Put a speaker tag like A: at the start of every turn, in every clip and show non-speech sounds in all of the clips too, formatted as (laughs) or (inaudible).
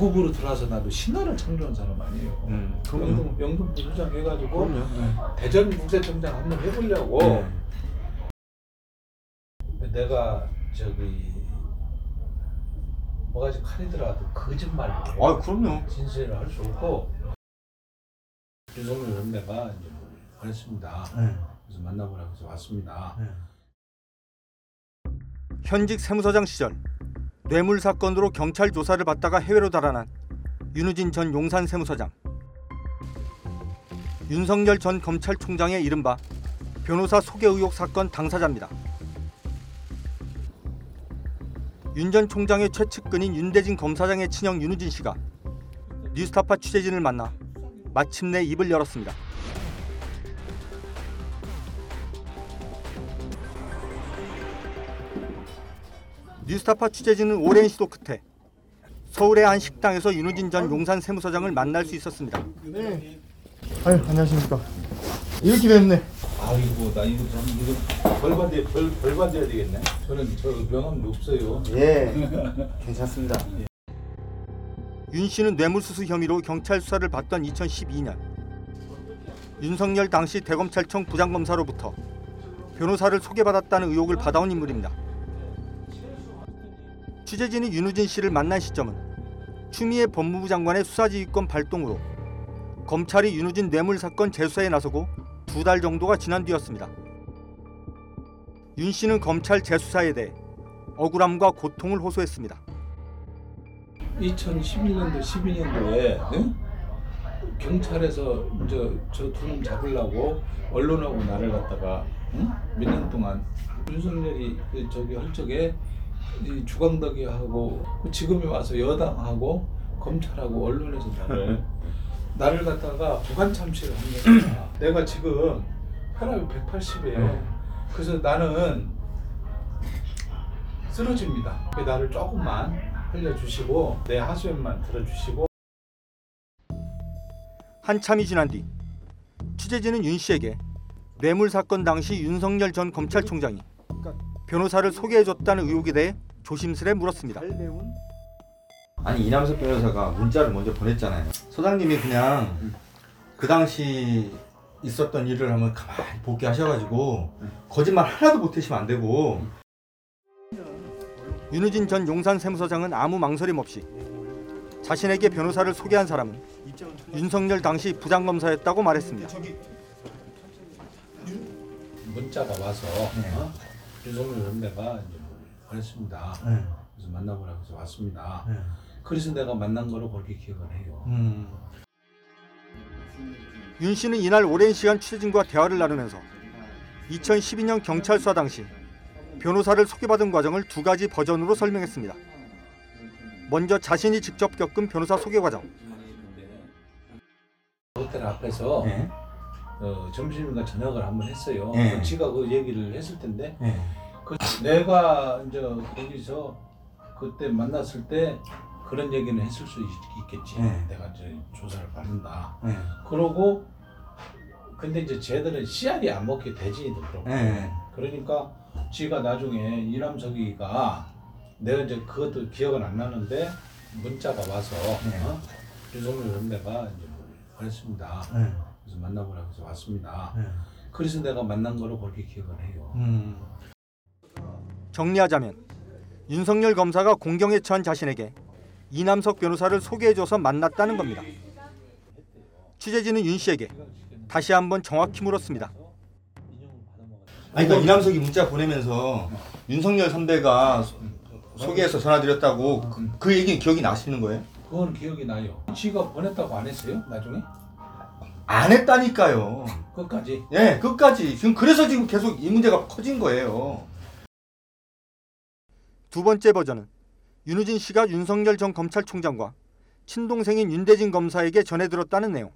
A: 무급으로 들어와서 나도 신화를 창조한 사람 아니에요.
B: 음, 그럼요.
A: 영동 영동 부수장 해가지고
B: 그럼요. 네.
A: 대전 국세청장 한번 해보려고
B: 네.
A: 내가 저기 뭐가지 칼이 들어가도 거짓말을 해.
B: 아, 그럼요.
A: 진실을 할 수 없고 윤석열 선배가 이제 그랬습니다.
B: 네.
A: 그래서 만나보라고 해서 왔습니다.
C: 현직 세무서장 시절 뇌물 사건으로 경찰 조사를 받다가 해외로 달아난 윤우진 전 용산 세무서장. 윤석열 전 검찰총장의 이른바 변호사 소개 의혹 사건 당사자입니다. 윤 전 총장의 최측근인 윤대진 검사장의 친형 윤우진 씨가 뉴스타파 취재진을 만나 마침내 입을 열었습니다. 뉴스타파 취재진은 오랜 시도 끝에 서울의 한 식당에서 윤우진 전 용산 세무서장을 만날 수 있었습니다.
B: 네. 아유, 안녕하십니까. 이렇게 됐네.
A: 아이고 나 이거 참 이거 벌받아 벌 벌받아야 되겠네. 저는 저 명함도 없어요.
B: 예. 괜찮습니다. (laughs)
C: 윤 씨는 뇌물수수 혐의로 경찰 수사를 받던 2012년 윤석열 당시 대검찰청 부장검사로부터 변호사를 소개받았다는 의혹을 받아온 인물입니다. 취재진이 윤우진 씨를 만난 시점은 추미애 법무부 장관의 수사지휘권 발동으로 검찰이 윤우진 뇌물 사건 재수사에 나서고 두 달 정도가 지난 뒤였습니다. 윤 씨는 검찰 재수사에 대해 억울함과 고통을 호소했습니다.
A: 2011년도 12년도에 경찰에서 저저두놈 잡으려고 언론하고 나를 갖다가 몇년 동안 윤석열이 그 저기 할 적에 이 주광덕이하고 그 지금에 와서 여당하고 검찰하고 언론에서 나를 나를 갖다가 부관 참시를 한 거야. (clears throat) 내가 지금 혈압이 180이에요. 그래서 나는 쓰러집니다. 그 나를 조금만 흘려주시고 내 하소연만 들어주시고
C: 한참이 지난 뒤 취재진은 윤 씨에게 뇌물 사건 당시 윤석열 전 검찰총장이 변호사를 소개해줬다는 의혹에 대해 조심스레 물었습니다.
B: 아니 이남석 변호사가 문자를 먼저 보냈잖아요. 소장님이 그냥 그 당시 있었던 일을 한번 가만히 복귀하셔가지고 거짓말 하나도 못하시면 안 되고
C: 윤우진 전 용산 세무서장은 아무 망설임 없이 자신에게 변호사를 소개한 사람은 윤석열 당시 부장검사였다고 말했습니다.
A: 문자가 와서
B: 네.
A: 어? 윤석열 선배가 이제 그랬습니다.
B: 네.
A: 그래서 만나보라고 해서 왔습니다.
B: 네.
A: 그래서 내가 만난 거로 그렇게 기억을 해요.
B: 음.
C: 윤 씨는 이날 오랜 시간 취재진과 대화를 나누면서 2012년 경찰 수사 당시 변호사를 소개받은 과정을 두 가지 버전으로 설명했습니다. 먼저 자신이 직접 겪은 변호사 소개 과정,
A: 호텔 앞에서
B: 네.
A: 어, 점심인가 저녁을 한번 했어요.
B: 네.
A: 그 지가 그 얘기를 했을 텐데
B: 네.
A: 그 내가 이제 거기서 그때 만났을 때 그런 얘기는 했을 수 있, 겠지
B: 네.
A: 내가 이제 조사를 받는다.
B: 네.
A: 그러고 근데 이제 쟤들은 씨알이 안 먹게 대진이도 그렇고
B: 네.
A: 그러니까 지가 나중에 이남석이가 내가 이제 그것도 기억은 안 나는데 문자가 와서
B: 네.
A: 어? 윤석열 선배가 이제 그랬습니다.
B: 네.
A: 그래서 만나보라고 해서 왔습니다.
B: 네.
A: 그래서 내가 만난 거로 그렇게 기억을 해요.
B: 음.
C: 정리하자면 윤석열 검사가 공경에 처한 자신에게 이남석 변호사를 소개해줘서 만났다는 겁니다. 취재진은 윤 씨에게 다시 한번 정확히 물었습니다.
B: 아니 그러니까 이남석이 문자 보내면서 윤석열 선배가 소- 소개해서 전화드렸다고 그, 그 얘기는 기억이 나시는 거예요?
A: 그건 기억이 나요. 지가 보냈다고 안 했어요? 나중에?
B: 안 했다니까요.
A: 끝까지?
B: 예, 끝까지. 지금 그래서 지금 계속 이 문제가 커진 거예요.
C: 두 번째 버전은 윤우진 씨가 윤석열 전 검찰총장과 친동생인 윤대진 검사에게 전해 들었다는 내용.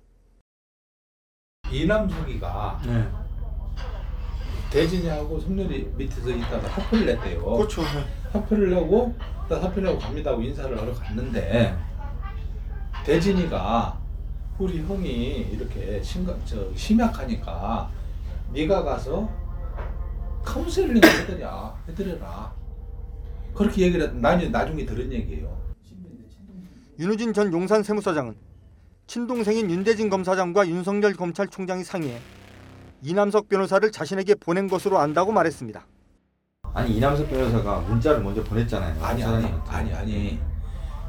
A: 이남석이가
B: 네.
A: 대진이하고 성렬이 밑에서 있다가 사표를 냈대요.
B: 그렇죠.
A: 사표를 내고 나 사표 내고 갑니다 하고 인사를 하러 갔는데 대진이가 우리 형이 이렇게 심각 저 심약하니까 네가 가서 카운셀링 해드려 해드려라 그렇게 얘기를 했 나중에 나중에 들은 얘기예요.
C: 윤우진 전 용산 세무서장은 친동생인 윤대진 검사장과 윤석열 검찰총장이 상의해 이남석 변호사를 자신에게 보낸 것으로 안다고 말했습니다.
B: 아니 이남석 변호사가 문자를 먼저 보냈잖아요.
A: 아니 아니. 아니 아니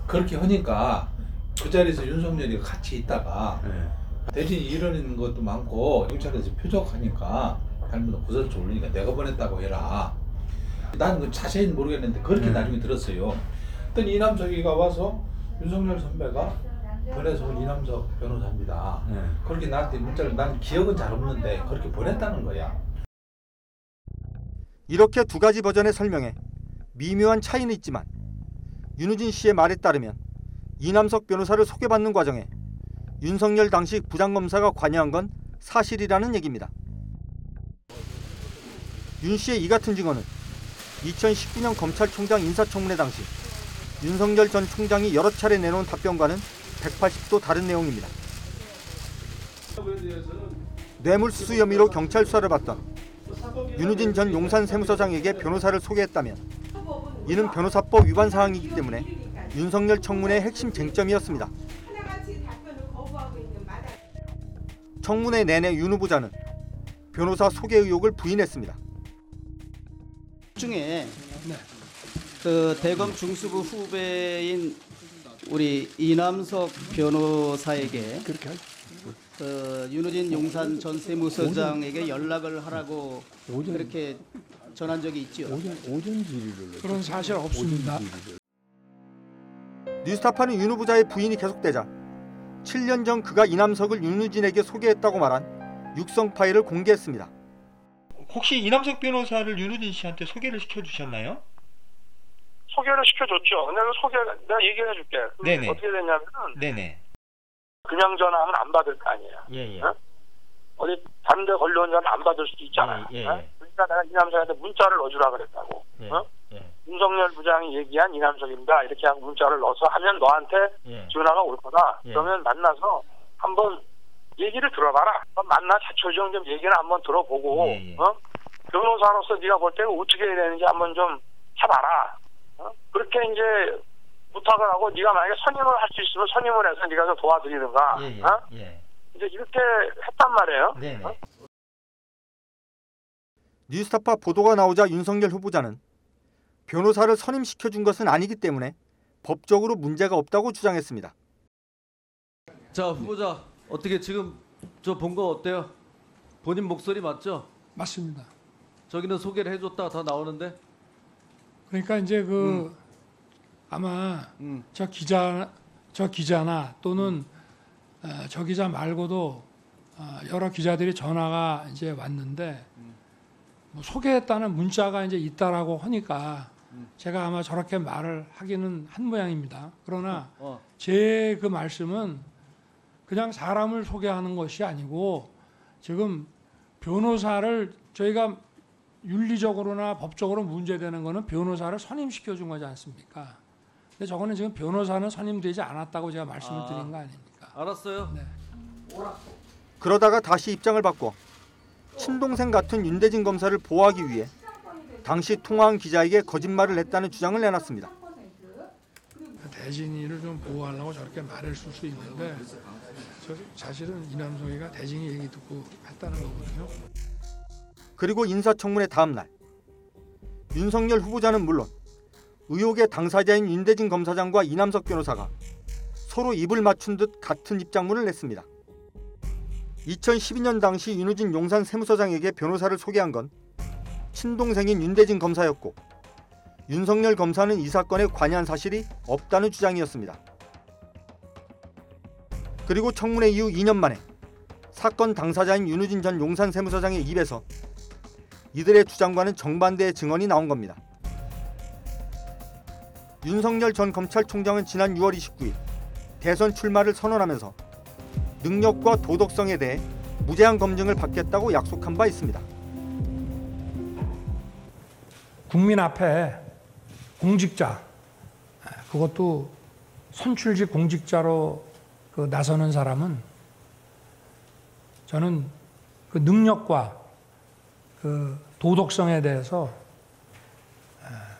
A: 그렇게 하니까 그 자리에서 윤석열이 같이 있다가
B: 네.
A: 대신 이러는 것도 많고 경찰에서 표적하니까 잘못 구설수 올리니까 내가 보냈다고 해라. 나는 그 자세히 는 모르겠는데 그렇게
B: 네.
A: 나중에 들었어요. 어떤 이남석이가 와서 윤석열 선배가 보내서 온 이남석 변호사입니다.
B: 네.
A: 그렇게 나한테 문자를 난 기억은 잘 없는데 그렇게 보냈다는 거야.
C: 이렇게 두 가지 버전의 설명에 미묘한 차이는 있지만 윤우진 씨의 말에 따르면 이남석 변호사를 소개받는 과정에 윤석열 당시 부장검사가 관여한 건 사실이라는 얘기입니다. 윤 씨의 이 같은 증언은 2019년 검찰총장 인사청문회 당시 윤석열 전 총장이 여러 차례 내놓은 답변과는 180도 다른 내용입니다. 뇌물수수 혐의로 경찰 수사를 받던 윤우진 전 용산 세무서장에게 변호사를 소개했다면 이는 변호사법 위반 사항이기 때문에 윤석열 청문회의 핵심 쟁점이었습니다. 청문회 내내 윤 후보자는 변호사 소개 의혹을 부인했습니다.
D: 중에 그 대검 중수부 후배인 우리 이남석 변호사에게 그 윤우진 용산 전 세무서장에게 연락을 하라고 그렇게 전한 적이 있죠.
E: 그런 사실 없습니다.
C: 뉴스타파는 윤 후보자의 부인이 계속되자 7년 전 그가 이남석을 윤우진에게 소개했다고 말한 육성 파일을 공개했습니다. 혹시 이남석 변호사를 윤우진 씨한테 소개를 시켜주셨나요?
F: 소개를 시켜줬죠. 근데 그 소개 내가 얘기해 줄게.
C: 네네.
F: 어떻게 됐냐면
C: 네네.
F: 그냥 전화하면 안 받을 거 아니에요.
C: 예예.
F: 어? 어디 다른 데 걸려온 전화 안 받을 수도 있잖아.
C: 예, 예,
F: 어?
C: 예.
F: 그러니까 내가 이남석한테 문자를 넣어주라 그랬다고.
C: 예,
F: 어?
C: 예.
F: 윤석열 부장이 얘기한 이남석입니다. 이렇게 하고 문자를 넣어서 하면 너한테
C: 예.
F: 전화가 올 거다.
C: 예.
F: 그러면 만나서 한번 얘기를 들어봐라. 만나 자초정 좀 얘기를 한번 들어보고
C: 예, 예.
F: 어? 변호사로서 네가 볼 때 어떻게 해야 되는지 한번 좀 해봐라. 어? 그렇게 이제 부탁을 하고 네가 만약에 선임을 할 수 있으면 선임을 해서 네가 좀 도와드리든가. 어?
C: 예.
F: 이제 이렇게 했단 말이에요. 어?
C: 뉴스타파 보도가 나오자 윤석열 후보자는 변호사를 선임시켜 준 것은 아니기 때문에 법적으로 문제가 없다고 주장했습니다.
G: 자 후보자 어떻게 지금 저 본 거 어때요? 본인 목소리 맞죠?
E: 맞습니다.
G: 저기는 소개를 해줬다 다 나오는데
E: 그러니까 이제 그 아마
G: 음.
E: 저 기자 저 기자나 또는 어, 저 기자 말고도 어, 여러 기자들이 전화가 이제 왔는데 뭐 소개했다는 문자가 이제 있다라고 하니까 제가 아마 저렇게 말을 하기는 한 모양입니다. 그러나
G: 어.
E: 제그 말씀은 그냥 사람을 소개하는 것이 아니고 지금 변호사를 저희가 윤리적으로나 법적으로 문제되는 거는 변호사를 선임시켜 준 거지 않습니까? 근데 저거는 지금 변호사는 선임되지 않았다고 제가 말씀을
G: 아.
E: 드린 거 아닙니까?
G: 알았어요.
E: 네.
C: 그러다가 다시 입장을 바꿔 친동생 같은 윤대진 검사를 보호하기 위해 당시 통화한 기자에게 거짓말을 했다는 주장을 내놨습니다.
E: 대진이를 좀 보호하려고 저렇게 말했을 수 있는데 저 사실은 이남성이가 대진이 얘기 듣고 했다는 거거든요.
C: 그리고 인사청문회 다음 날 윤석열 후보자는 물론 의혹의 당사자인 윤대진 검사장과 이남석 변호사가 서로 입을 맞춘 듯 같은 입장문을 냈습니다. 2012년 당시 윤우진 용산 세무서장에게 변호사를 소개한 건 친동생인 윤대진 검사였고 윤석열 검사는 이 사건에 관여한 사실이 없다는 주장이었습니다. 그리고 청문회 이후 2년 만에 사건 당사자인 윤우진 전 용산 세무서장의 입에서 이들의 주장과는 정반대의 증언이 나온 겁니다. 윤석열 전 검찰총장은 지난 6월 29일 대선 출마를 선언하면서 능력과 도덕성에 대해 무제한 검증을 받겠다고 약속한 바 있습니다.
E: 국민 앞에 공직자, 그것도 선출직 공직자로 그 나서는 사람은 저는 그 능력과 그 도덕성에 대해서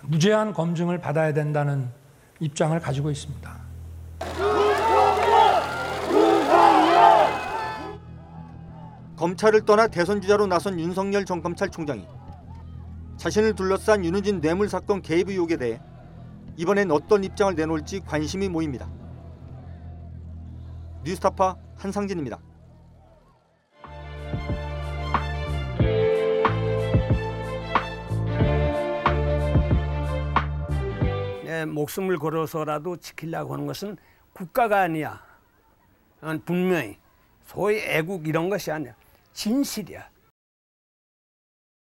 E: 무제한 검증을 받아야 된다는 입장을 가지고 있습니다.
C: 검찰을 떠나 대선 주자로 나선 윤석열 전검찰총장이 자신을 둘러싼 윤우진 뇌물 사건 개입 의혹에 대해 이번엔 어떤 입장을 내놓을지 관심이 모입니다. 뉴스타파 한상진입니다.
H: 내 목숨을 걸어서라도 지키려고 하는 것은 국가가 아니야. 어, 분명히 소위 애국 이런 것이 아니야. 진실이야.